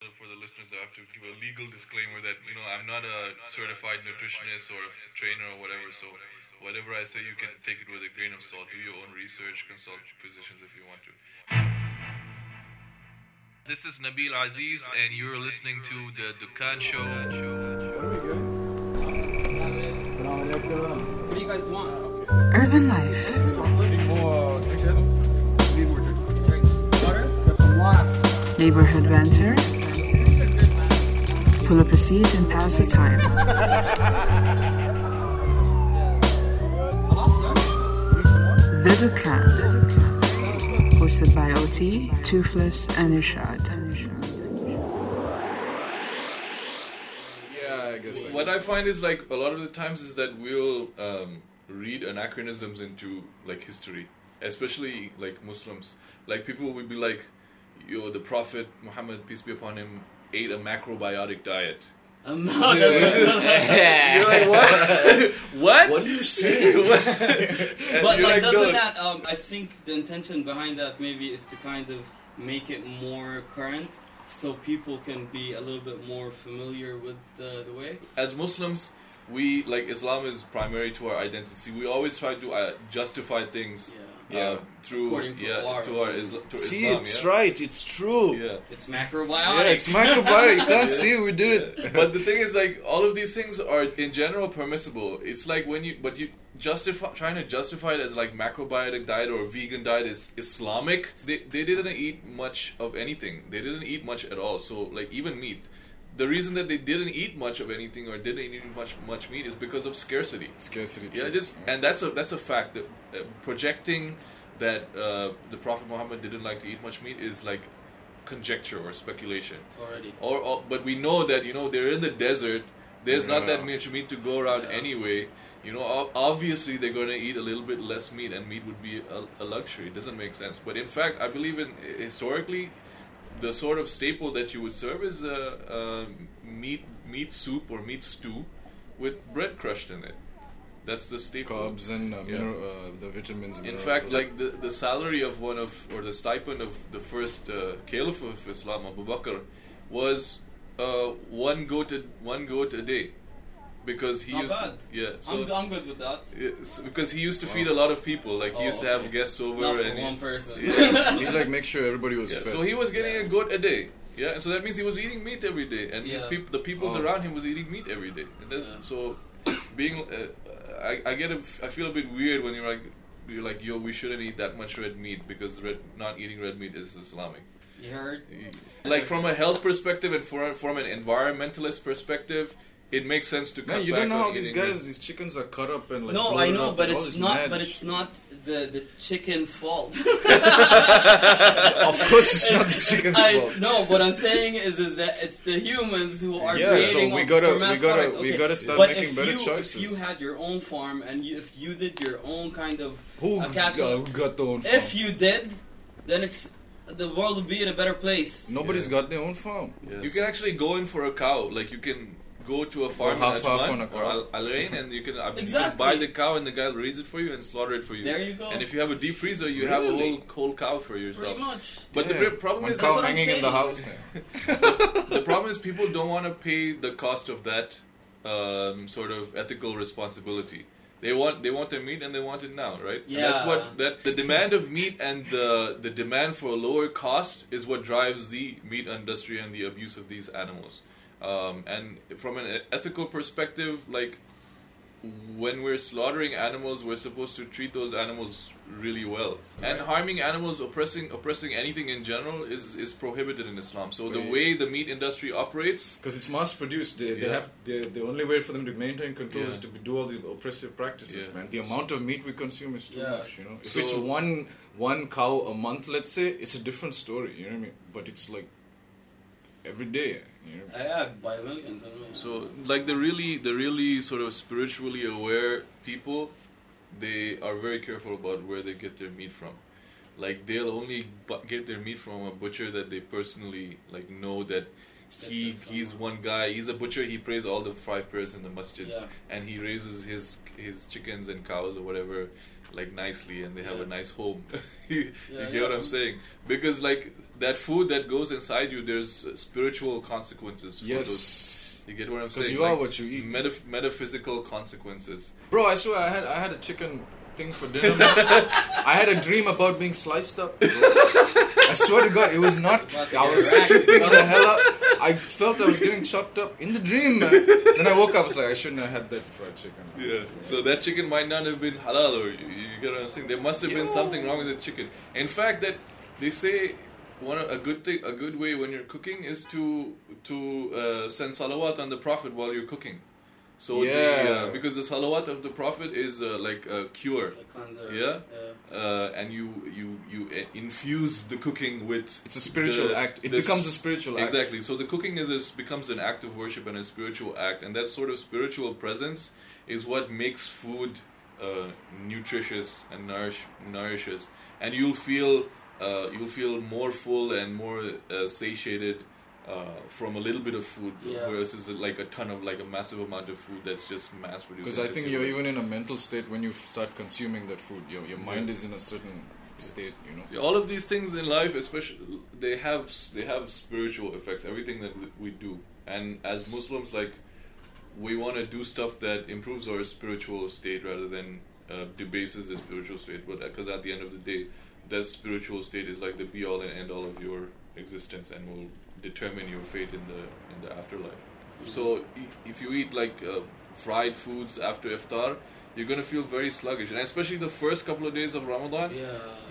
For the listeners, I have to give a legal disclaimer that you know I'm not a certified nutritionist or a trainer or whatever. So whatever I say, you can take it with a grain of salt. Do your own research, consult physicians if you want to. This is Nabeel Azeez, and you're listening to the Dukkan Show. What do you guys want? Urban life, neighborhood banter. Pull up a seat and pass the time. The Dukkan. Hosted by OT, Toofless, and Irshad. What I find is like a lot of the times is that we'll um, read anachronisms into like history, especially like Muslims. Like people will be like, "Yo, the Prophet Muhammad peace be upon him ate a macrobiotic diet." Um, no, that's You're like, what? what? What do you say? But you're like, doesn't that? Um, I think the intention behind that maybe is to kind of make it more current, so people can be a little bit more familiar with the, the way. as Muslims, we like Islam is primary to our identity. We always try to uh, justify things Yeah. Uh, Yeah. through According to yeah our- to our Isla- to See, Islam. it's yeah? right. It's true. Yeah. It's macrobiotic. Yeah, it's microbiotic. You can't see we did it. but the thing is, like, all of these things are in general permissible. It's like when you, but you justify trying to justify it as like macrobiotic diet or vegan diet is Islamic. They they didn't eat much of anything. They didn't eat much at all. So like even meat. The reason that they didn't eat much of anything or didn't eat much much meat is because of scarcity. Scarcity. Yeah, true. just and that's a that's a fact. That, uh, projecting that uh, the Prophet Muhammad didn't like to eat much meat is like conjecture or speculation. already. Or, or but we know that you know they're in the desert. There's not that much meat to go around Yeah. anyway. You know, obviously they're going to eat a little bit less meat, and meat would be a, a luxury. It doesn't make sense. But in fact, I believe in historically, the sort of staple that you would serve is a, a meat meat soup or meat stew with bread crushed in it. That's the staple. carbs and uh, Yeah. uh, the vitamins. In fact, like the, the salary of one of, or the stipend of the first uh, caliph of Islam, Abu Bakr, was uh, one goat a, one goat a day, because he Not used bad. yeah so I'm, I'm good with that. it's because he used to feed a lot of people. Like he Oh, used to have okay. guests over, Not for and he- one person. he like make sure everybody was yeah, fed. so he was getting a goat a day. Yeah, and so that means he was eating meat every day, and his Yeah. people, the peoples Oh. around him, was eating meat every day. And Yeah. So, being, uh, I, I get, a, I feel a bit weird when you're like, you're like, yo, we shouldn't eat that much red meat because red, not eating red meat is Islamic. You heard? Like from a health perspective and for, from an environmentalist perspective, it makes sense to cut Man, you back don't know how these eating red- guys, these chickens are cut up and like. no, I know, but it's not. mad But it's not the the chicken's fault. Of course, it's not the chicken's I, fault. no, what I'm saying is, is that it's the humans who are Yeah, so creating we all- gotta- for we gotta- product. we Okay, gotta start but making if better you, choices. If you had your own farm and you, if you did your own kind of Who a got, uh, who got their own farm? if you did, then it's the world would be in a better place. Nobody's Yeah. got their own farm. You can actually go in for a cow. Like you can go to a farm half- in half Ajman on a or cow. Al Al Ain and you can, uh, you can buy the cow and the guy reads it for you and slaughter it for you. There you go. And if you have a deep freezer, you have a whole whole cow for yourself. Pretty much. But the Yeah. pr- problem One is cow what hanging in the house. the problem is people don't want to pay the cost of that um, sort of ethical responsibility. They want they want their meat and they want it now, right? And that's what that the demand of meat and the the demand for a lower cost is what drives the meat industry and the abuse of these animals. Um, and from an e- ethical perspective, like when we're slaughtering animals, we're supposed to treat those animals really well. And harming animals, oppressing oppressing anything in general is is prohibited in Islam. So the way the meat industry operates, Because it's mass produced, they, they Yeah. have they, the only way for them to maintain control Yeah. is to do all the oppressive practices, Yeah. man. The amount of meat we consume is too Yeah. much, you know. If So- it's one one cow a month, let's say, it's a different story, you know what I mean? But it's like every day, you know. Uh, yeah, by millions. I don't know. So, like the really, the really sort of spiritually aware people, they are very careful about where they get their meat from. Like they'll only bu- get their meat from a butcher that they personally like know that he he's one guy. He's a butcher. He prays all the five prayers in the masjid, Yeah. and he raises his his chickens and cows or whatever like nicely and they have Yeah. a nice home. you, you Yeah, get what. I'm saying? Because like that food that goes inside you, there's uh, spiritual consequences. For those. Yes. You get what I'm saying? Because you are what you eat. Metaph- metaphysical consequences. Bro, I swear I had I had a chicken thing for dinner. I had a dream about being sliced up. bro. I swear to God, it was not. I was racked. tripping the hell up. I felt I was getting chopped up in the dream, man. Then I woke up. I was like, I shouldn't have had that fried chicken. Yeah. So that chicken might not have been halal, or you, you get what I'm saying. There must have been Yo. something wrong with the chicken. In fact, that they say one of- a good thing, a good way when you're cooking is to to uh, send salawat on the Prophet while you're cooking. So the, Yeah. uh, because the salawat of the Prophet is uh, like a cure, A cleanser. Yeah? Yeah. uh, and you you you uh, infuse the cooking with It's a spiritual the- act. It becomes a spiritual act. Exactly. So the cooking is a, becomes an act of worship and a spiritual act, and that sort of spiritual presence is what makes food uh, nutritious and nourish nourishes, and you'll feel uh, you'll feel more full and more uh, satiated. Uh, from a little bit of food Yeah. versus like a ton of like a massive amount of food that's just mass produced. Because I think you're even in a mental state when you start consuming that food. Your your mind is in a certain state, you know. Yeah, all of these things in life especially they have they have spiritual effects everything that we do and as muslims like we want to do stuff that improves our spiritual state rather than uh, debases the spiritual state but because at the end of the day that spiritual state is like the be all and end all of your existence and will determine your fate in the in the afterlife so if you eat like uh, fried foods after iftar you're going to feel very sluggish and especially the first couple of days of ramadan Yeah.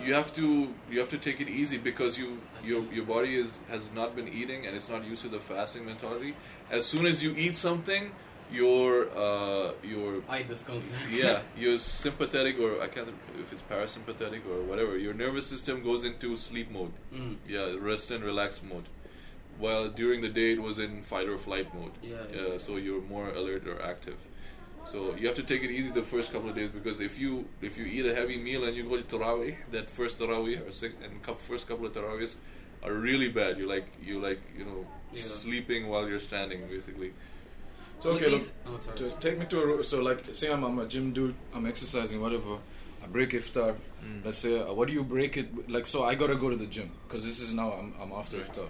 you have to you have to take it easy because you your your body is has not been eating and it's not used to the fasting mentality. As soon as you eat something, your uh your Itis comes back. yeah your sympathetic or I can't if it's parasympathetic or whatever your nervous system goes into sleep mode. Mm. Yeah, rest and relax mode. While during the day it was in fight or flight mode. Yeah. Uh, so you're more alert or active. So you have to take it easy the first couple of days because if you if you eat a heavy meal and you go to tarawih, that first tarawih or sec- and coup- first couple of tarawihs are really bad. You like you like you know Yeah. sleeping while you're standing basically. So okay, look, Oh, sorry. to take me to a so like say I'm, I'm a gym dude, I'm exercising, whatever. I break iftar. Mm. Let's say, uh, what do you break it? Like, so I gotta go to the gym because this is now I'm, I'm after Right. iftar.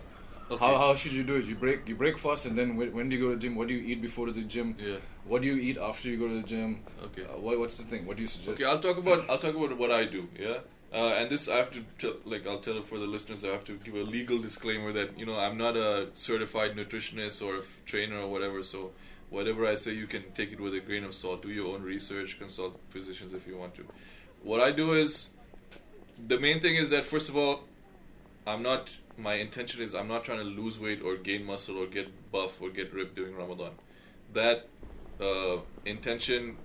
Okay. How, how should you do it? You break you break fast, and then when, when do you go to the gym? What do you eat before the gym? Yeah. What do you eat after you go to the gym? Okay. Uh, what, what's the thing? What do you suggest? Okay, I'll talk about I'll talk about what I do. Yeah, uh, and this I have to tell, like I'll tell it for the listeners. I have to give a legal disclaimer that you know I'm not a certified nutritionist or a f- trainer or whatever. So whatever I say, you can take it with a grain of salt. Do your own research. Consult physicians if you want to. What I do is the main thing is that first of all, I'm not. My intention is I'm not trying to lose weight or gain muscle or get buff or get ripped during Ramadan. That uh, intention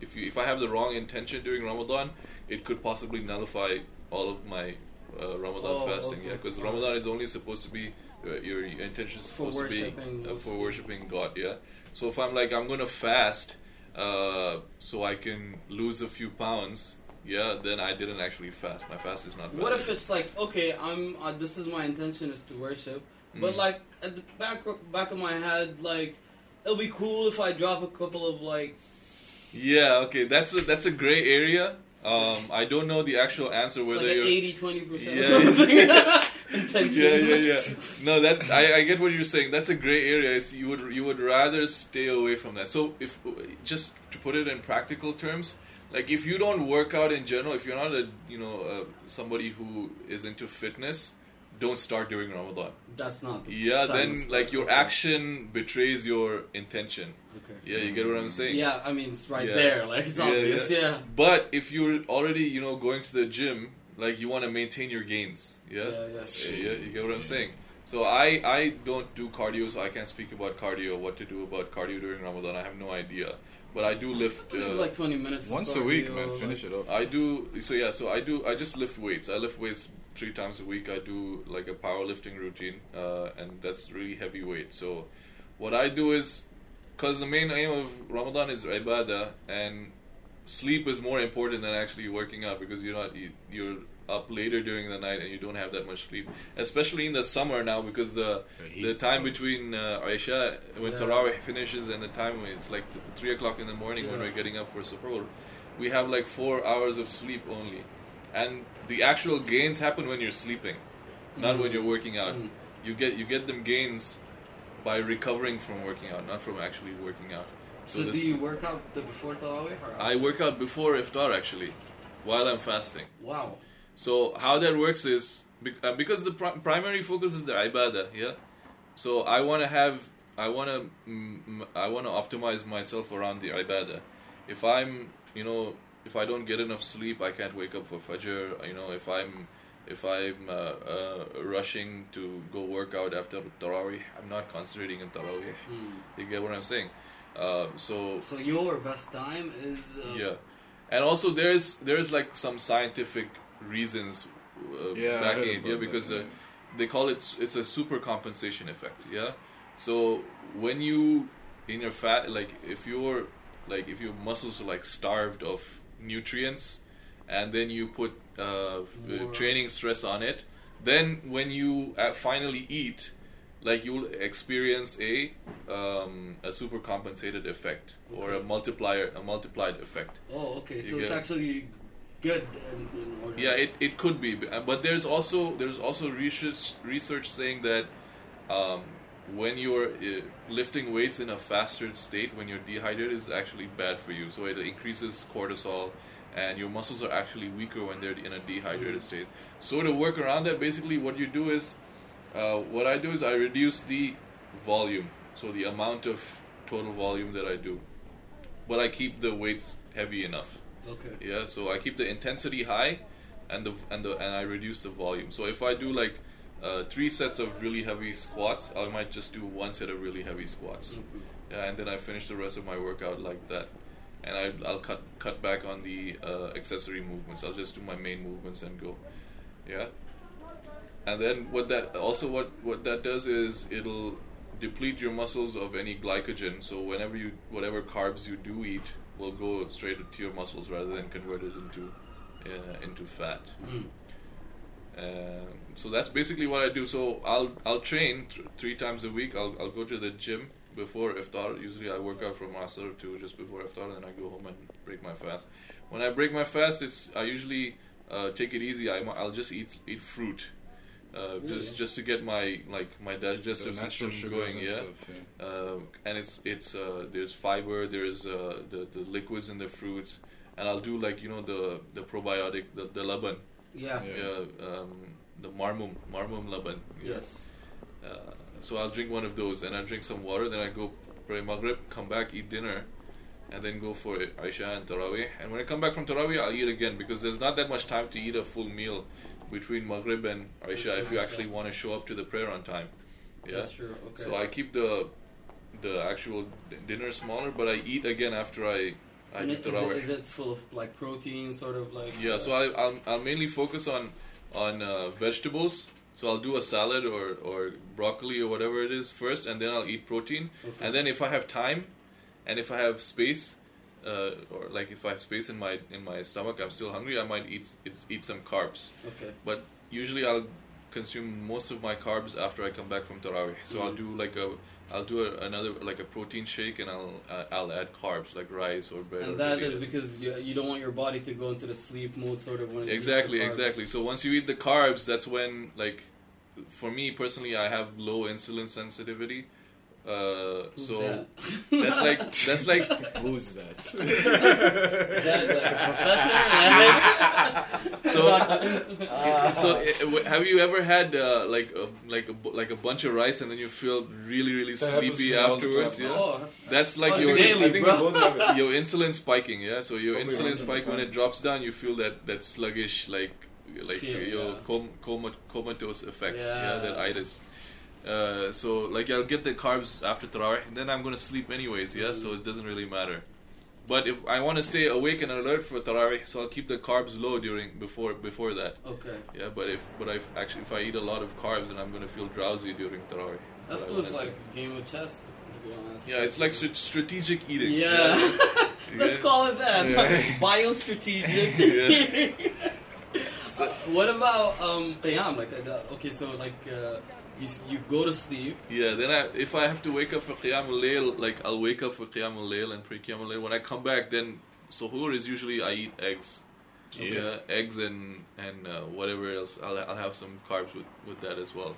if you if I have the wrong intention during Ramadan, it could possibly nullify all of my uh, Ramadan Oh, fasting. okay. Yeah, because Ramadan is only supposed to be uh, your, your intention is supposed to be uh, for worshiping God. Yeah. So if I'm like I'm gonna fast, uh, so I can lose a few pounds. Yeah, then I didn't actually fast. My fast is not. What if it's like okay, I'm uh, this is my intention is to worship, but Mm. like at the back back of my head, like it'll be cool if I drop a couple of like Yeah. Okay. That's a that's a gray area. Um, I don't know the actual answer it's whether like you're 80 20 percent Yeah. something intention. yeah, yeah, yeah. No, that I, I get what you're saying. That's a gray area. It's, you would you would rather stay away from that. So if just to put it in practical terms, like if you don't work out in general, if you're not a you know uh, somebody who is into fitness, don't start during Ramadan. That's not. The Yeah, then like your action betrays your intention. Okay. Yeah, you get what I'm saying. Yeah, I mean it's right Yeah. there. Like it's Yeah, obvious. yeah. Yeah. But if you're already you know going to the gym, like you want to maintain your gains. Yeah. Yeah. Yeah, yeah, you get what I'm saying. So I I don't do cardio, so I can't speak about cardio. What to do about cardio during Ramadan? I have no idea. But I do lift. Maybe Uh, like 20 minutes. of Once a week, cardio, man. like- Finish it off. I do. So yeah, so I do. I just lift weights. I lift weights three times a week. I do like a powerlifting routine, uh, and that's really heavy weight. So what I do is, because the main aim of Ramadan is ibadah, and sleep is more important than actually working out because you're not you, you're up later during the night and you don't have that much sleep especially in the summer now because the The the time between uh, Aisha when Yeah. Tarawih finishes and the time when it's like t- three o'clock in the morning when we're getting up for suhoor we have like four hours of sleep only, and the actual gains happen when you're sleeping, not when you're working out. Mm. You get you get them gains by recovering from working out, not from actually working out. So, do this- you work out the before Tarawih? I work out before iftar actually, while I'm fasting. Wow. So how that works is uh, because the pri- primary focus is the ibadah, yeah. So I want to have, I want to, mm, I want to optimize myself around the ibadah. If I'm, you know, if I don't get enough sleep, I can't wake up for fajr. You know, if I'm, if I'm uh, uh, rushing to go work out after tarawih, I'm not concentrating in tarawih. Mm. You get what I'm saying? Uh, so So your best time is uh, yeah, and also there's there's like some scientific reasons uh, Yeah, backing it. Yeah, because that, uh, they call it it's a super compensation effect. Yeah, so when you in your fat like if you're like if your muscles are like starved of nutrients, and then you put uh, uh, training stress on it, then when you uh, finally eat. Like you'll experience a um, a super compensated effect or a multiplier a multiplied effect. Oh, okay. You So it's actually good. In, in. Yeah, it, it could be, uh, but there's also there's also research research saying that um, when you're uh, lifting weights in a faster state, when you're dehydrated, is actually bad for you. So it increases cortisol, and your muscles are actually weaker when they're in a dehydrated state. So to work around that, basically what you do is, uh, what I do is I reduce the volume, so the amount of total volume that I do, but I keep the weights heavy enough. Okay. Yeah, so I keep the intensity high, and the and the and I reduce the volume. So if I do like uh, three sets of really heavy squats, I might just do one set of really heavy squats. Yeah, and then I finish the rest of my workout like that, and I I'll cut cut back on the uh, accessory movements. I'll just do my main movements and go. Yeah, and then what that also what what that does is it'll deplete your muscles of any glycogen. So whenever you whatever carbs you do eat will go straight to your muscles rather than convert it into uh, into fat. Mm. Um, so that's basically what I do. So I'll I'll train th- three times a week. I'll I'll go to the gym before iftar. Usually I work out from asr to just before iftar, and then I go home and break my fast. When I break my fast, it's I usually uh, take it easy. I, I'll just eat eat fruit. Uh, Really? just just to get my like my digestive natural system going, and yeah. stuff, yeah. Um, and it's it's uh, there's fiber, there's uh, the the liquids in the fruits, and I'll do like you know the the probiotic, the the laban, Yeah. Yeah. yeah, um, the marmum marmum laban. yeah. Yes. Uh, so I'll drink one of those, and I drink some water. Then I go pray maghrib, come back, eat dinner, and then go for Aisha and Tarawih. And when I come back from Tarawih, I'll eat again because there's not that much time to eat a full meal between maghrib and Aisha if you actually want to show up to the prayer on time. Yeah. That's true. Okay. So I keep the the actual dinner smaller, but I eat again after I I do is, it, is it full of like protein, sort of like? yeah, uh, so I I'll, I'll mainly focus on on uh, vegetables. So I'll do a salad or or broccoli or whatever it is first, and then I'll eat protein. Okay. And then if I have time, and if I have space, uh, or like if I have space in my in my stomach, I'm still hungry. I might eat eat, eat some carbs. Okay. But usually I'll consume most of my carbs after I come back from tarawih. So I'll Mm. do like a I'll do a, another like a protein shake and I'll uh, I'll add carbs like rice or bread. or And that is because you, you don't want your body to go into the sleep mode, sort of when it eats the exactly exactly. So once you eat the carbs, that's when like for me personally, I have low insulin sensitivity. Uh, Who's so that? that's like that's like Who's that? Is that like professor? so. Uh, So, uh, w- have you ever had uh, like a, like a like a bunch of rice and then you feel really really That sleepy to me all the afterwards? time. Yeah, oh, that's like Oh, your daily, I think bro. we both have it. your insulin spiking. Yeah, so your Probably insulin runs in the spike when it drops down, you feel that that sluggish like like Feel, your yeah. com- coma- comatose effect. Yeah, Yeah. that itis. Uh, so like I'll get the carbs after tarawih, and then I'm gonna sleep anyways. Yeah, so it doesn't really matter. But if I want to stay awake and alert for tarawih, so I'll keep the carbs low during before before that. okay. Yeah, but if but if actually if I eat a lot of carbs, then I'm gonna feel drowsy during tarawih. That's I. It's like a game of chess, to be honest. Yeah, it's like st- strategic eating. Yeah. Let's call it that. Yeah. Biostrategic. So- what about um qiyam? Like, uh, okay, so like uh, you, you go to sleep. Yeah, then I, if I have to wake up for Qiyam al-Layl, like I'll wake up for Qiyam al-Layl and pray Qiyam al-Layl. When I come back, then Suhoor is usually I eat eggs. Okay. Yeah, eggs and and uh, whatever else. I'll, I'll have some carbs with, with that as well.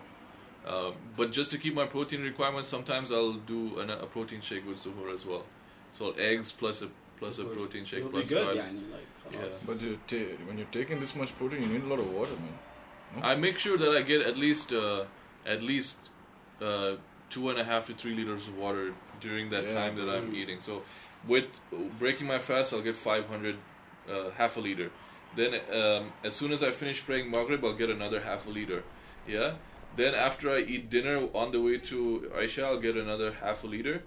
Um, but just to keep my protein requirements, sometimes I'll do an, a protein shake with suhoor as well. So eggs plus a plus a protein shake plus carbs. Yeah, like, yeah. But uh, you when you're taking this much protein, you need a lot of water, man. No? I make sure that I get at least. Uh, at least uh, two and a half to three liters of water during that Yeah. time that I'm eating. So with breaking my fast, I'll get 500 uh, half a liter. Then um, as soon as I finish praying Maghrib, I'll get another half a liter. Yeah. Then after I eat dinner on the way to Aisha, I'll get another half a liter.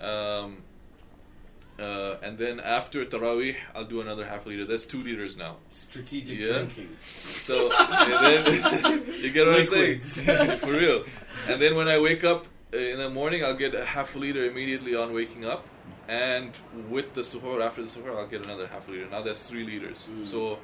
Um, uh, and then after Taraweeh, I'll do another half a liter. That's two liters now. Strategic Yeah. drinking. So then you get what I'm saying for real. And then when I wake up uh, in the morning, I'll get a half a liter immediately on waking up, and with the suhoor after the suhoor, I'll get another half liter. Now that's three liters. Mm. So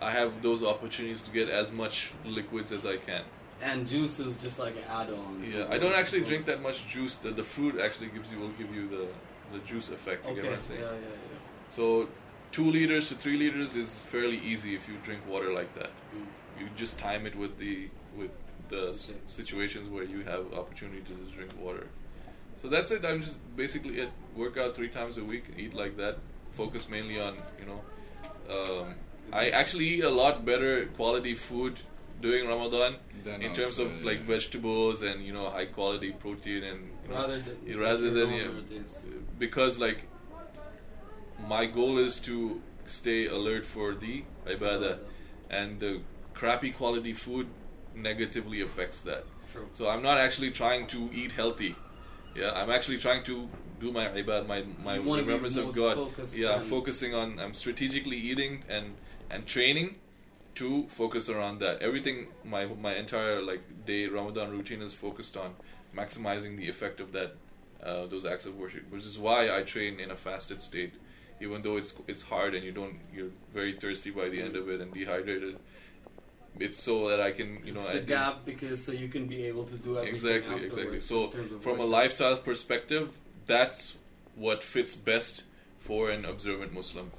I have those opportunities to get as much liquids as I can. And juice is just like an add-on. Yeah, I don't actually drink that much juice. The, the fruit actually gives you will give you the the juice effect. You Okay. get what I'm Yeah, saying? yeah, yeah. So two liters to three liters is fairly easy if you drink water like that. Mm. You just time it with the with the s- Okay. situations where you have opportunity to just drink water. So that's it. I'm just basically it. Work out three times a week. Eat like that. Focus mainly on you know. Um, I actually eat a lot better quality food during Ramadan Then in terms of like yeah. vegetables and you know high quality protein and you know, Rather than rather than yeah, because like my goal is to stay alert for the ibadah and the crappy quality food negatively affects that. True. so i'm not actually trying to eat healthy. Yeah i'm actually trying to do my ibad my my You wanna be remembrance of god. yeah on- focusing on i'm strategically eating and and training to focus around that. Everything my my entire like day ramadan routine is focused on maximizing the effect of that uh, those acts of worship which is why i train in a fasted state. Even though it's it's hard and you don't you're very thirsty by the end of it and dehydrated it's so that i can you know it's I the do- gap because so you can be able to do everything exactly exactly. so from a lifestyle perspective that's what fits best for an observant muslim.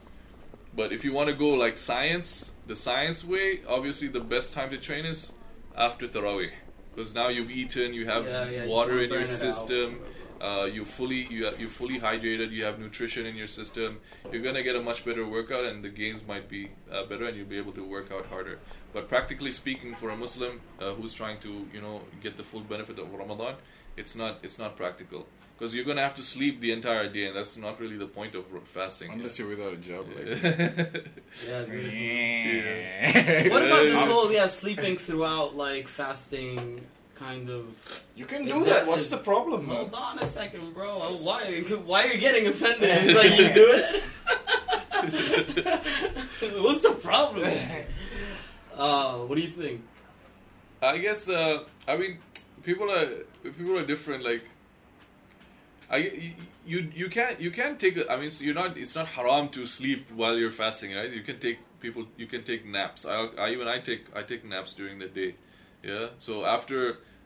But if you want to go like science the science way obviously the best time to train is after tarawih because now you've eaten you have Yeah, yeah, water wanna in your burn it out. system. Uh, you fully you are, you're fully hydrated you have nutrition in your system. You're gonna get a much better workout and the gains might be uh, better and you'll be able to work out harder. But practically speaking for a muslim uh, who's trying to you know get the full benefit of ramadan it's not it's not practical because you're gonna have to sleep the entire day and that's not really the point of fasting Unless you're without a job. Like. Yeah. Yeah. What about this whole yeah sleeping throughout like fasting kind of? You can do that- that. What's the problem, man? Hold on a second, bro. Oh, Why are why are you getting offended? It's like you do it. What's the problem? Uh, what do you think? I guess uh, I mean people are people are different. Like I you you can't you can't take. I mean you're not. It's not haram to sleep while you're fasting, right? You can take people. You can take naps. I, I even I take I take naps during the day. Yeah. So after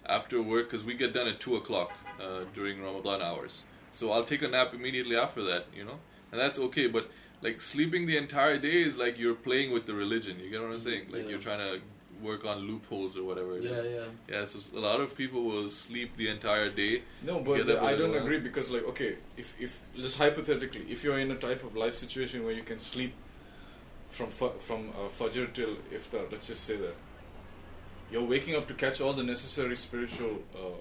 after work, because we get done at two o'clock uh, during Ramadan hours. So I'll take a nap immediately after that. You know, and that's okay. But like sleeping the entire day is like you're playing with the religion. You get what I'm saying? Like Yeah. you're trying to work on loopholes or whatever it is. Yeah, yeah. Yeah, so a lot of people will sleep the entire day. No, but Get the- up I a don't little agree because, like, okay, if if just hypothetically, if you're in a type of life situation where you can sleep from fa- from uh, fajr till iftar, let's just say that you're waking up to catch all the necessary spiritual uh,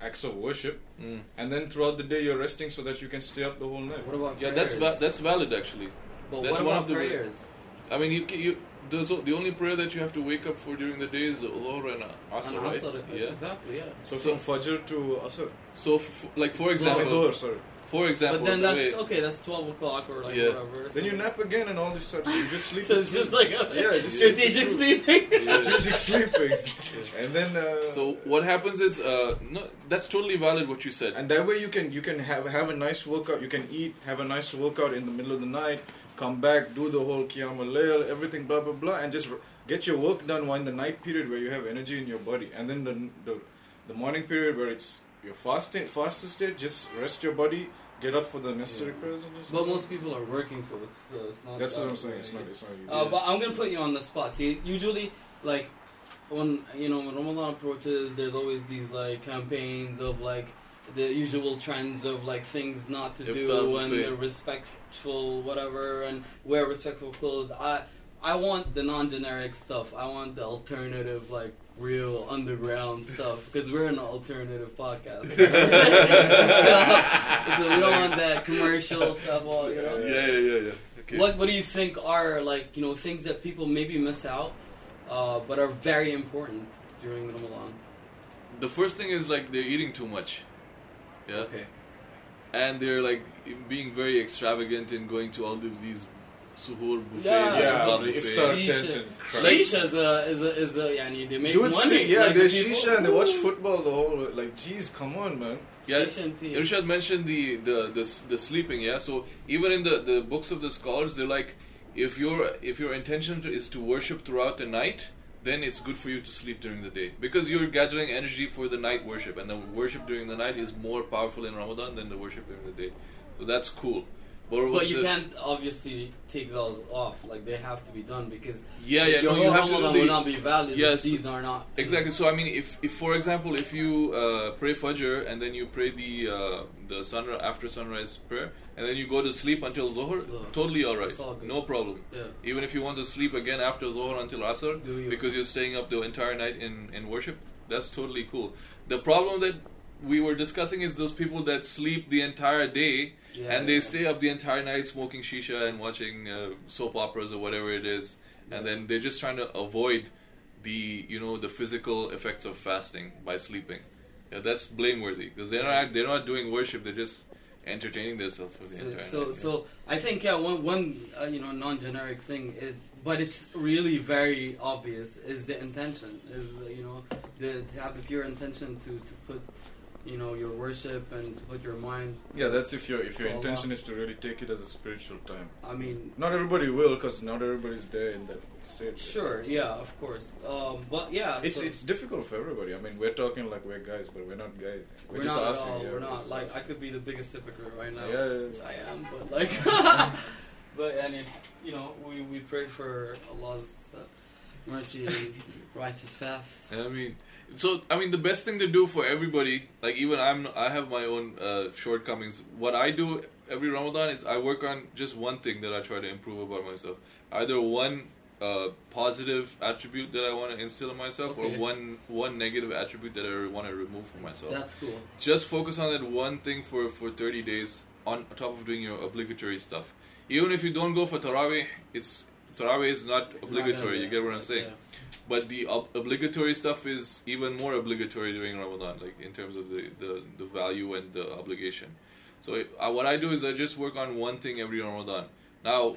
acts of worship, Mm. and then throughout the day you're resting so that you can stay up the whole night. What about Yeah, that's va- prayers? that's valid actually. But that's what one about of the- prayers? I mean, you ca- you those, the only prayer that you have to wake up for during the day is Dhuhr and Asr, And right? Asr, Yeah. exactly. Yeah. So, So- from fajr to asr, So, f- like for no, example, dhuhr, sorry. For example, But then the that's way- okay. That's twelve o'clock or like Yeah. whatever. Then you nap again and all this stuff. You just sleep. So it's just like a Yeah, just strategic sleeping. strategic sleeping, and then uh, So what happens is, uh, no, that's totally valid what you said. and that way you can you can have have a nice workout. You can eat, have a nice workout in the middle of the night, come back, do the whole qiyam al-layl, everything, blah blah blah, and just r- get your work done while in the night period where you have energy in your body, and then the the, the morning period where it's your fasting fasted state, just rest your body, get up for the necessary prayers and just. But most people are working, so it's uh, it's not. That's what I'm saying. way. It's not. It's not. You. Uh, But I'm gonna put you on the spot. See, usually, like, when you know when Ramadan approaches, there's always these like campaigns of like the usual trends of like things not to Iftar do and buffet. the respectful whatever and wear respectful clothes. I I want the non-generic stuff. I want the alternative, like real underground stuff, because we're an alternative podcast. so, so we don't want that commercial stuff. All you know. Yeah, yeah, yeah, yeah. Okay. What What do you think are like you know things that people maybe miss out, uh, but are very important during Ramadan? The first thing is like they're eating too much. Yeah. Okay. And they're like being very extravagant in going to all of these suhoor buffets. Yeah, and yeah, iftar the buffets. iftar Shisha. tent and crap. Shisha is a is a is a yani they make Dude, money. see, yeah, like, they people- shisha and they watch football the whole. Like, jeez, come on, man. Yeah, Shisha. Irshad mentioned the, the, the, the sleeping, yeah? So even in the, the books of the scholars, they're like, if your if your intention is to worship throughout the night, then it's good for you to sleep during the day because you're gathering energy for the night worship, and the worship during the night is more powerful in Ramadan than the worship during the day. So that's cool. But, But you can't obviously take those off. Like they have to be done because Yeah, yeah, your no, you have to will not be valid Yes. if these are not Exactly. So I mean, if, if for example, if you uh, pray Fajr and then you pray the uh, the sunrise after sunrise prayer, and then you go to sleep until Zohar, totally all right, all no problem. Yeah. Even if you want to sleep again after Zohar until Asr, you? because you're staying up the entire night in, in worship, that's totally cool. The problem that we were discussing is those people that sleep the entire day Yeah, and they yeah. stay up the entire night smoking shisha and watching uh, soap operas or whatever it is, and then they're just trying to avoid the you know the physical effects of fasting by sleeping. Yeah, that's blameworthy because they're not they're not doing worship; they're just entertaining themselves for the So, entire so, night. so I think yeah, one one uh, you know non-generic thing is, but it's really very obvious is the intention is uh, you know the, to have the pure intention to to put you know your worship and put your mind. Yeah, that's if your if your intention is to really take it as a spiritual time. I mean, Not everybody will, because not everybody's there in that state. sure, yeah, of course, um, but yeah, It's so it's difficult for everybody. I mean, we're talking like we're guys, but we're not guys. We're, we're just not asking. at all. yeah, we're not just like I could be the biggest hypocrite right now, Yeah, yeah, which yeah. I am, but like, but and it, you know we we pray for Allah's uh, mercy and righteous path. Yeah, I mean, so I mean, the best thing to do for everybody, like even I'm, I have my own uh, shortcomings. What I do every Ramadan is I work on just one thing that I try to improve about myself. Either one uh, positive attribute that I want to instill in myself, Okay. or one one negative attribute that I want to remove from myself. That's cool. just focus on that one thing for for 30 days on top of doing your obligatory stuff. Even if you don't go for Tarawih, it's Tarawih is not obligatory. You get what I'm saying? But the ob- obligatory stuff is even more obligatory during Ramadan, like in terms of the, the, the value and the obligation. So it, uh, what I do is I just work on one thing every Ramadan. Now,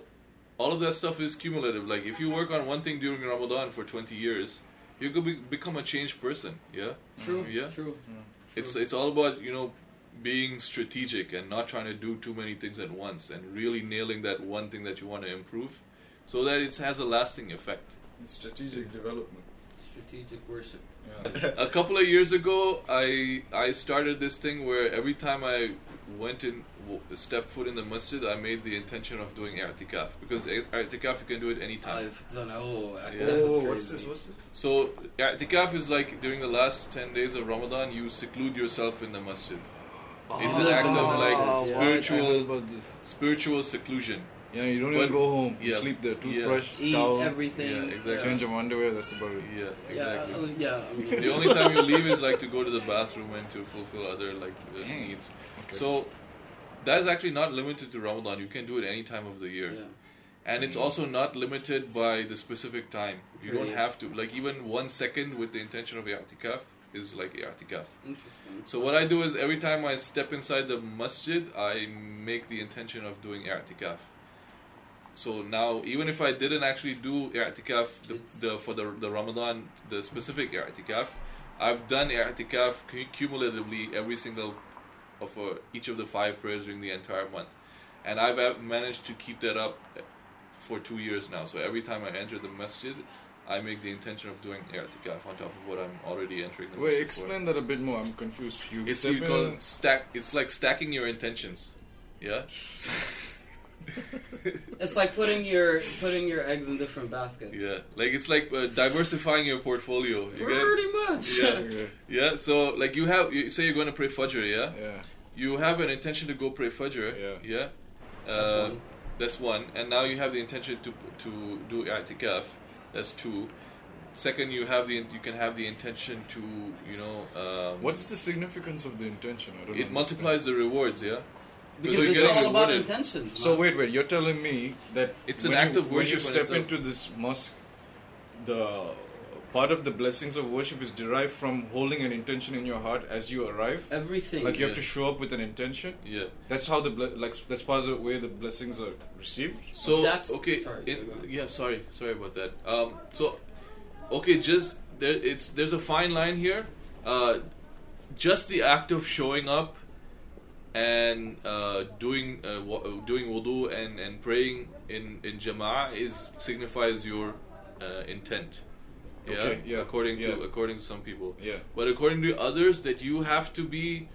all of that stuff is cumulative. Like if you work on one thing during Ramadan for 20 years, you could be, become a changed person. Yeah, True. Yeah. True. it's it's all about you know being strategic and not trying to do too many things at once and really nailing that one thing that you want to improve, so that it has a lasting effect. It's strategic development. Strategic worship. Yeah. a couple of years ago, I I started this thing where every time I went in, w- stepped foot in the masjid, I made the intention of doing i'tikaf because i- i'tikaf you can do it anytime. I've done. Oh, Yeah. oh, what's this? What's this? So i'tikaf is like during the last ten days of Ramadan, you seclude yourself in the masjid. It's an Oh, act of like Yeah. spiritual spiritual seclusion. Yeah, you don't But- even go home. You yeah, sleep there. yeah. Toothbrush, Eat towel, everything. Yeah, exactly. change of underwear. That's about it. Yeah, Yeah, exactly. uh, yeah. I mean, the only time you leave is like to go to the bathroom and to fulfill other like uh, Dang. needs. Okay. So that is actually not limited to Ramadan. You can do it any time of the year, yeah. and it's also not limited by the specific time. You don't have to like even one second with the intention of i'tikaf is like i'tikaf. Interesting. So what I do is every time I step inside the masjid, I make the intention of doing i'tikaf. So now, even if I didn't actually do i'tikaf the, the, for the, the Ramadan, the specific i'tikaf, I've done i'tikaf cumulatively every single of uh, each of the five prayers during the entire month, and I've uh, managed to keep that up for two years now. So every time I enter the masjid, I make the intention of doing i'tikaf on top of what I'm already entering the Wait, masjid for. explain that a bit more. I'm confused. You It's step you call stack. It's like stacking your intentions. Yeah. It's like putting your putting your eggs in different baskets. Yeah. Like it's like uh, diversifying your portfolio. You get? Pretty much. Yeah. Yeah. Yeah. So like you have, you say you're going to pray Fajr. Yeah. Yeah. You have an intention to go pray Fajr. Yeah. Yeah. That's Uh, one. That's one. And now you have the intention to to do i'tikaf. That's two. Second, you have the you can have the intention to you know. Um, What's the significance of the intention? I don't it understand. multiplies the rewards. Yeah. Because So it's getting all about rewarded. intentions. So man. wait, wait. You're telling me that It's an act you, of when you step itself. into this mosque, the part of the blessings of worship is derived from holding an intention in your heart as you arrive. everything. Like you have to show up with an intention. Yeah. That's how the ble- like that's part of the way the blessings are received. So That's- okay, sorry, it- yeah, sorry, sorry about that. Um, so okay, just there, it's there's a fine line here. Uh, just the act of showing up and uh, doing uh, uh, doing wudu and, and praying in in jama'ah is signifies your uh, intent. Yeah? Okay, yeah, According to yeah. according to some people. Yeah. But according to others, that you have to be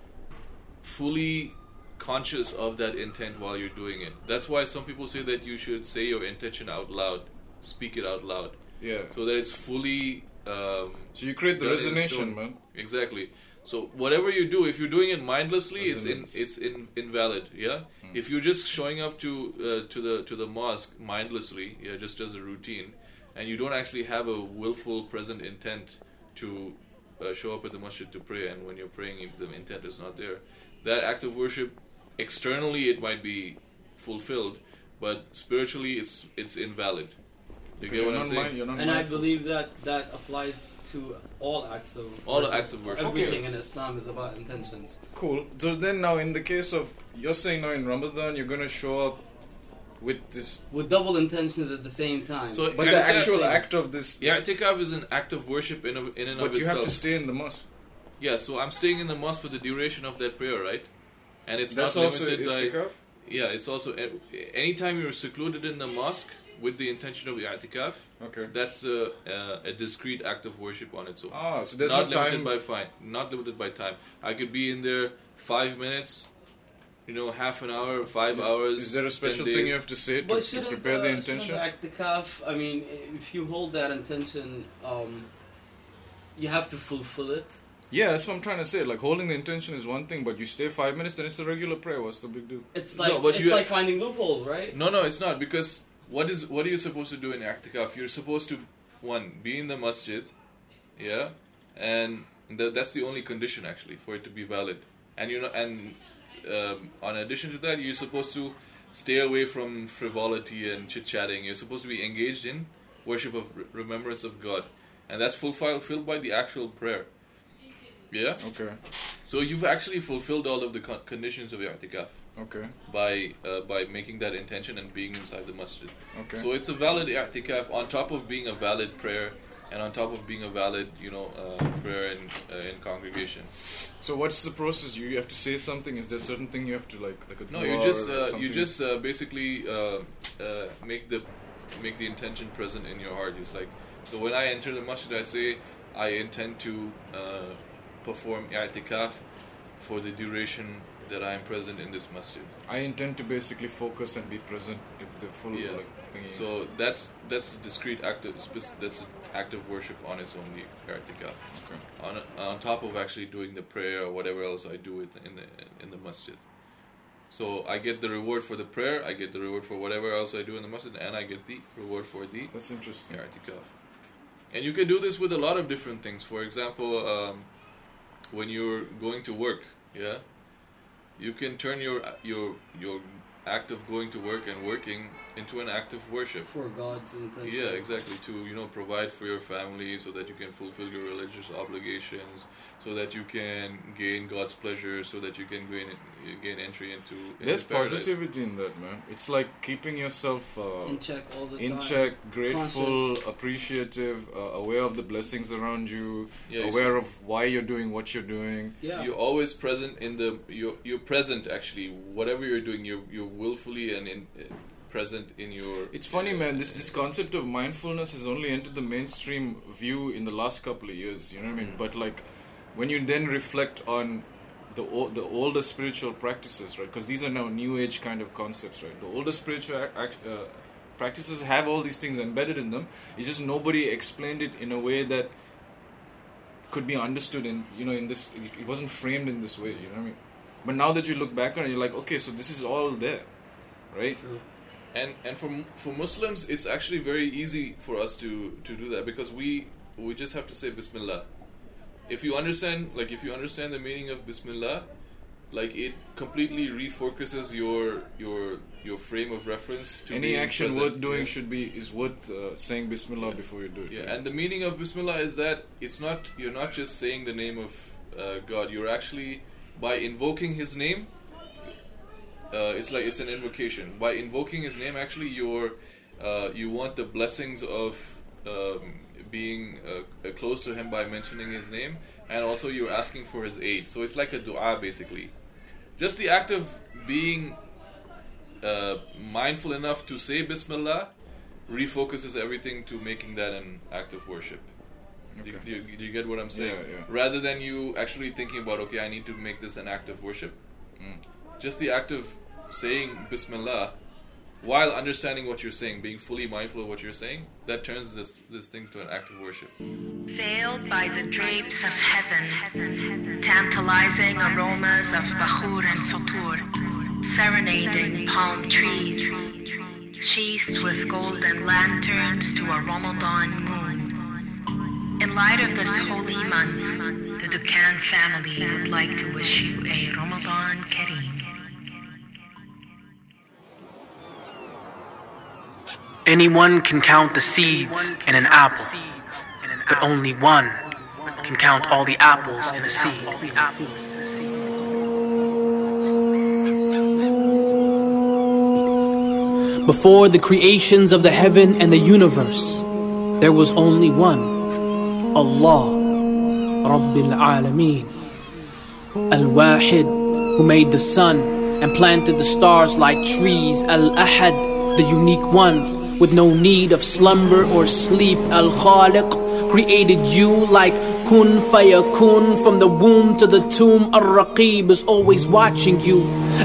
fully conscious of that intent while you're doing it. That's why some people say that you should say your intention out loud, speak it out loud, Yeah. so that it's fully. Um, So you create the resonation, man. Exactly. So whatever you do, if you're doing it mindlessly, it's in, it's in, invalid. Yeah. If you're just showing up to uh, to the to the mosque mindlessly, yeah, just as a routine, and you don't actually have a willful present intent to uh, show up at the masjid to pray, and when you're praying, the intent is not there, that act of worship externally it might be fulfilled, but spiritually it's it's invalid. You get what I'm saying? mind- you're and I believe that that applies to all acts of All worship. acts of worship. Everything in Islam is about intentions. Cool. So then now in the case of you're saying now in Ramadan you're gonna show up with this with double intentions at the same time. So but the actual things. act of this Yeah, itikaf is an act of worship in, of, in and but of you have to stay in the mosque. Yeah, so I'm staying in the mosque for the duration of that prayer, right? And it's That's not also limited by. istikaf? Yeah, it's also anytime you're secluded in the mosque with the intention of i'tikaf, Okay. that's a, a, a discrete act of worship on its own. Ah, so there's not no limited time. by fine, not limited by time. I could be in there five minutes, you know, half an hour, five hours. Is there a special thing you have to say to, to prepare uh, the intention? shouldn't the i'tikaf, I mean, if you hold that intention, um, you have to fulfill it. Yeah, that's what I'm trying to say. Like holding the intention is one thing, but you stay five minutes, then it's a regular prayer. What's the big deal? It's No, like but it's you- like finding loopholes, right? No, no, it's not because what is what are you supposed to do in i'tikaf? You're supposed to one be in the masjid, yeah, and th- that's the only condition actually for it to be valid. And you know, and um, on addition to that, you're supposed to stay away from frivolity and chit chatting. You're supposed to be engaged in worship of re- remembrance of God, and that's fulfilled filled by the actual prayer. Yeah, Okay. so you've actually fulfilled all of the con- conditions of i'tikaf Okay. by uh, by making that intention and being inside the masjid. Okay. So it's a valid i'tikaf on top of being a valid prayer and on top of being a valid, you know, uh, prayer in uh, in congregation. So what's the process? You, you have to say something. Is there a certain thing you have to like like a No, you just uh, you just uh, basically uh, uh, make the make the intention present in your heart. It's like so when I enter the masjid, I say I intend to uh, perform i'tikaf for the duration that I am present in this masjid. I intend to basically focus and be present in the full Yeah. like. So that's that's a discrete act of spec- that's an act of worship on its own, the i'tikaf. okay. On on top of actually doing the prayer or whatever else I do it in the in the masjid. So I get the reward for the prayer, I get the reward for whatever else I do in the masjid, and I get the reward for the That's interesting. i'tikaf. And you can do this with a lot of different things. For example, um, when you're going to work, yeah, you can turn your your your act of going to work and working into an act of worship. For God's intention. Yeah, exactly. To you know, provide for your family so that you can fulfill your religious obligations, so that you can gain God's pleasure, so that you can gain gain entry into. into There's paradise. positivity in that, man. It's like keeping yourself uh, In check all the in time. check, grateful, Conscious. appreciative, uh, aware of the blessings around you, Yeah, you aware of why you're doing what you're doing. Yeah. You're always present in the. You're you're present actually. Whatever you're doing, you're you're willfully and in, uh, present in your. It's funny, uh, man. This this concept of mindfulness has only entered the mainstream view in the last couple of years. You know what I mean? Mm. But like, when you then reflect on the o- the older spiritual practices, right? Because these are now new age kind of concepts, right? The older spiritual act- uh, practices have all these things embedded in them. It's just nobody explained it in a way that could be understood in you know in this. It wasn't framed in this way. You know what I mean? But now that you look back on it, you're like, okay, so this is all there, right? True. and and for for Muslims, it's actually very easy for us to to do that because we we just have to say Bismillah. If you understand, like if you understand the meaning of Bismillah, like it completely refocuses your your your frame of reference to Any action present, worth doing yeah. should be is worth uh, saying Bismillah before you do it. Yeah, and the meaning of Bismillah is that it's not you're not just saying the name of uh, God. You're actually by invoking His name. Uh, it's like it's an invocation. By invoking His name, actually, you're uh, you want the blessings of um, being uh, close to Him by mentioning His name, and also you're asking for His aid. So it's like a du'a, basically. Just the act of being uh, mindful enough to say Bismillah refocuses everything to making that an act of worship. Do, you, do, you, do you get what I'm saying? Yeah, yeah. Rather than you actually thinking about, okay, I need to make this an act of worship. Mm. Just the act of saying Bismillah while understanding what you're saying, being fully mindful of what you're saying, that turns this, this thing to an act of worship. Veiled by the drapes of heaven, tantalizing aromas of bakhur and futur, serenading palm trees, sheathed with golden lanterns to a Ramadan moon. In light of this holy month, the Dukkan family would like to wish you a Ramadan Kareem. Anyone can count the seeds in an apple, but only one can count all the apples in a seed. Before the creations of the heaven and the universe, there was only one Allah, Rabbil Alameen. Al Wahid, who made the sun and planted the stars like trees. Al Ahad, the unique one, with no need of slumber or sleep. Al Khaliq, created you like kun fayakun from the womb to the tomb. Al Raqib is always watching you.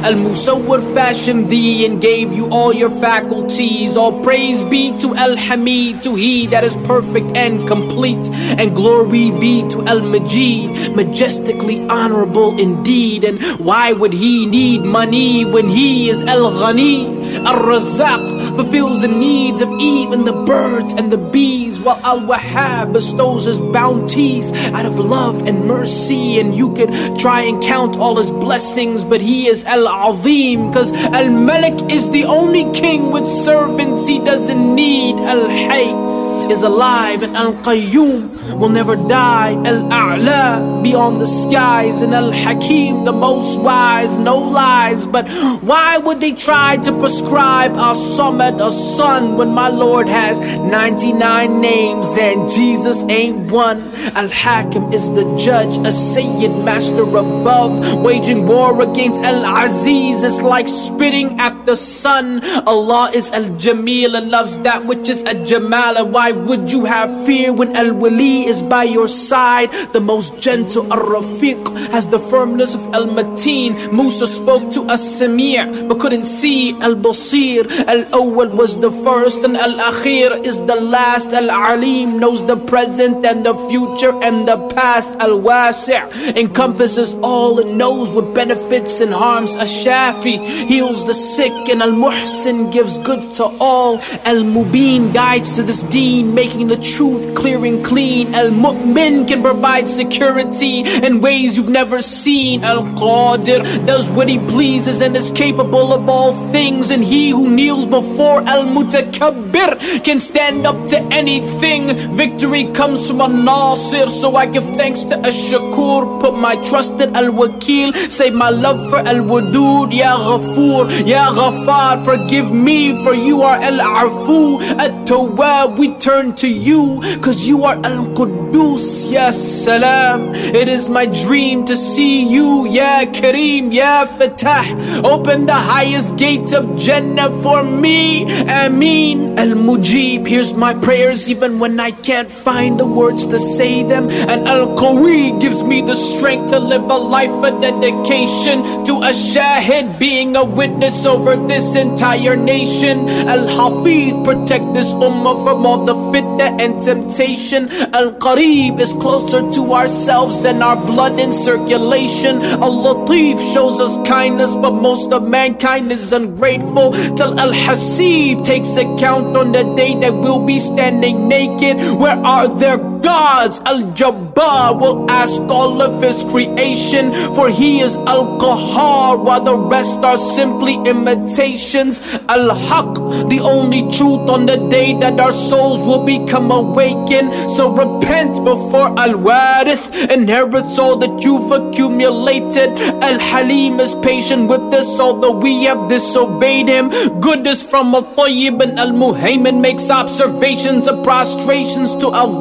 Al Musawwir fashioned thee and gave you all your faculties. All praise be to Al Hamid, to He that is perfect and complete. And glory be to Al Majid, majestically honorable indeed. And why would He need money when He is Al Ghani? Al Razaq fulfills the needs of even the birds and the bees, while Al Wahhab bestows His bounties out of love and mercy. And you could try and count all His blessings, but He is Al Azim, because Al Malik is the only king with servants He doesn't need. Al Hayy is alive and Al Qayyum will never die. Al A'la beyond the skies and Al Hakim the most wise, no lies. But why would they try to prescribe Al Samad a son when my Lord has 99 names and Jesus ain't one? Al Hakim is the judge, a Sayyid master above, waging war against Al Aziz. is like spitting at the sun. Allah is Al Jamil and loves that which is Al Jamal. And why would you have fear when Al Wali is by your side? The most gentle Al Rafiq has the firmness of Al Mateen. Musa spoke to As Sami' but couldn't see Al Basir. Al Awwal was the first and Al Akhir is the last. Al Alim knows the present and the future and the past. Al Wasi' encompasses all it knows what benefits and harms. Al Shafi heals the sick and Al Muhsin gives good to all. Al Mubin guides to this deen, making the truth clear and clean. Al Mu'min can provide security in ways you've never seen. Al Qadir does what he pleases and is capable of all things. And he who kneels before Al Mutakabbir can stand up to anything. Victory comes from Al Nasir, so I give thanks to Al Shakur. Put my trust in Al Wakil, save my love for Al Wadud. Ya Ghafoor, Ya Ghafar, forgive me, for you are Al Afu. At Tawab, we turn turn to you, cause you are Al Quddus, Ya Salam. It is my dream to see you, Ya Kareem, Ya Fatah. Open the highest gates of Jannah for me, Ameen. Al Mujib hears my prayers even when I can't find the words to say them. And Al Qawi gives me the strength to live a life of dedication to a shahid, being a witness over this entire nation. Al Hafiz protect this ummah from all the fitna and temptation. Al Qareeb is closer to ourselves than our blood in circulation. Al Latif shows us kindness, but most of mankind is ungrateful. Till Al Hasib takes account on the day that we'll be standing naked. Where are their gods? Al Jabbar will ask all of his creation, for he is Al Qahar, while the rest are simply imitations. Al Haq, the only truth on the day that our souls will become awakened. So repent before Al Warith inherits all that you've accumulated. Al Halim is patient with us, although we have disobeyed him. Goodness from Al Tayyib and Al Muhaymin makes observations of prostrations to Al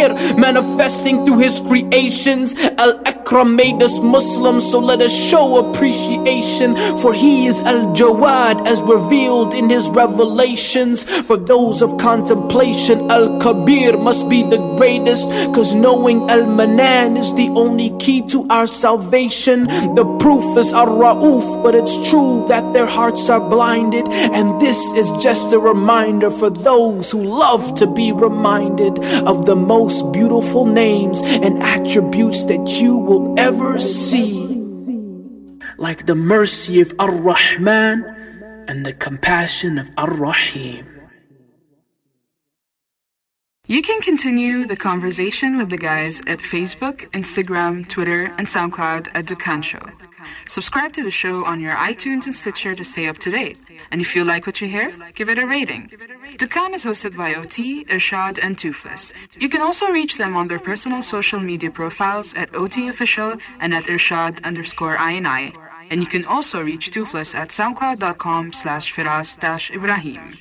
Zahir, manifesting through his creations. Akram made us Muslims, so let us show appreciation, for he is Al Jawad as revealed in his revelations. For those of contemplation, Al Kabir must be the greatest, cause knowing Al Manan is the only key to our salvation. The proof is Al Ra'uf, but it's true that their hearts are blinded, and this is just a reminder for those who love to be reminded of the most beautiful names and attributes that you will ever see. Like the mercy of Ar Rahman and the compassion of Ar Rahim. You can continue the conversation with the guys at Facebook, Instagram, Twitter, and SoundCloud at Dukkan Show. Subscribe to the show on your iTunes and Stitcher to stay up to date. And if you like what you hear, give it a rating. Dukkan is hosted by OT, Irshad, and Toofless. You can also reach them on their personal social media profiles at OT Official and at Irshad underscore INI. And you can also reach Toofless at soundcloud.com slash firas Ibrahim.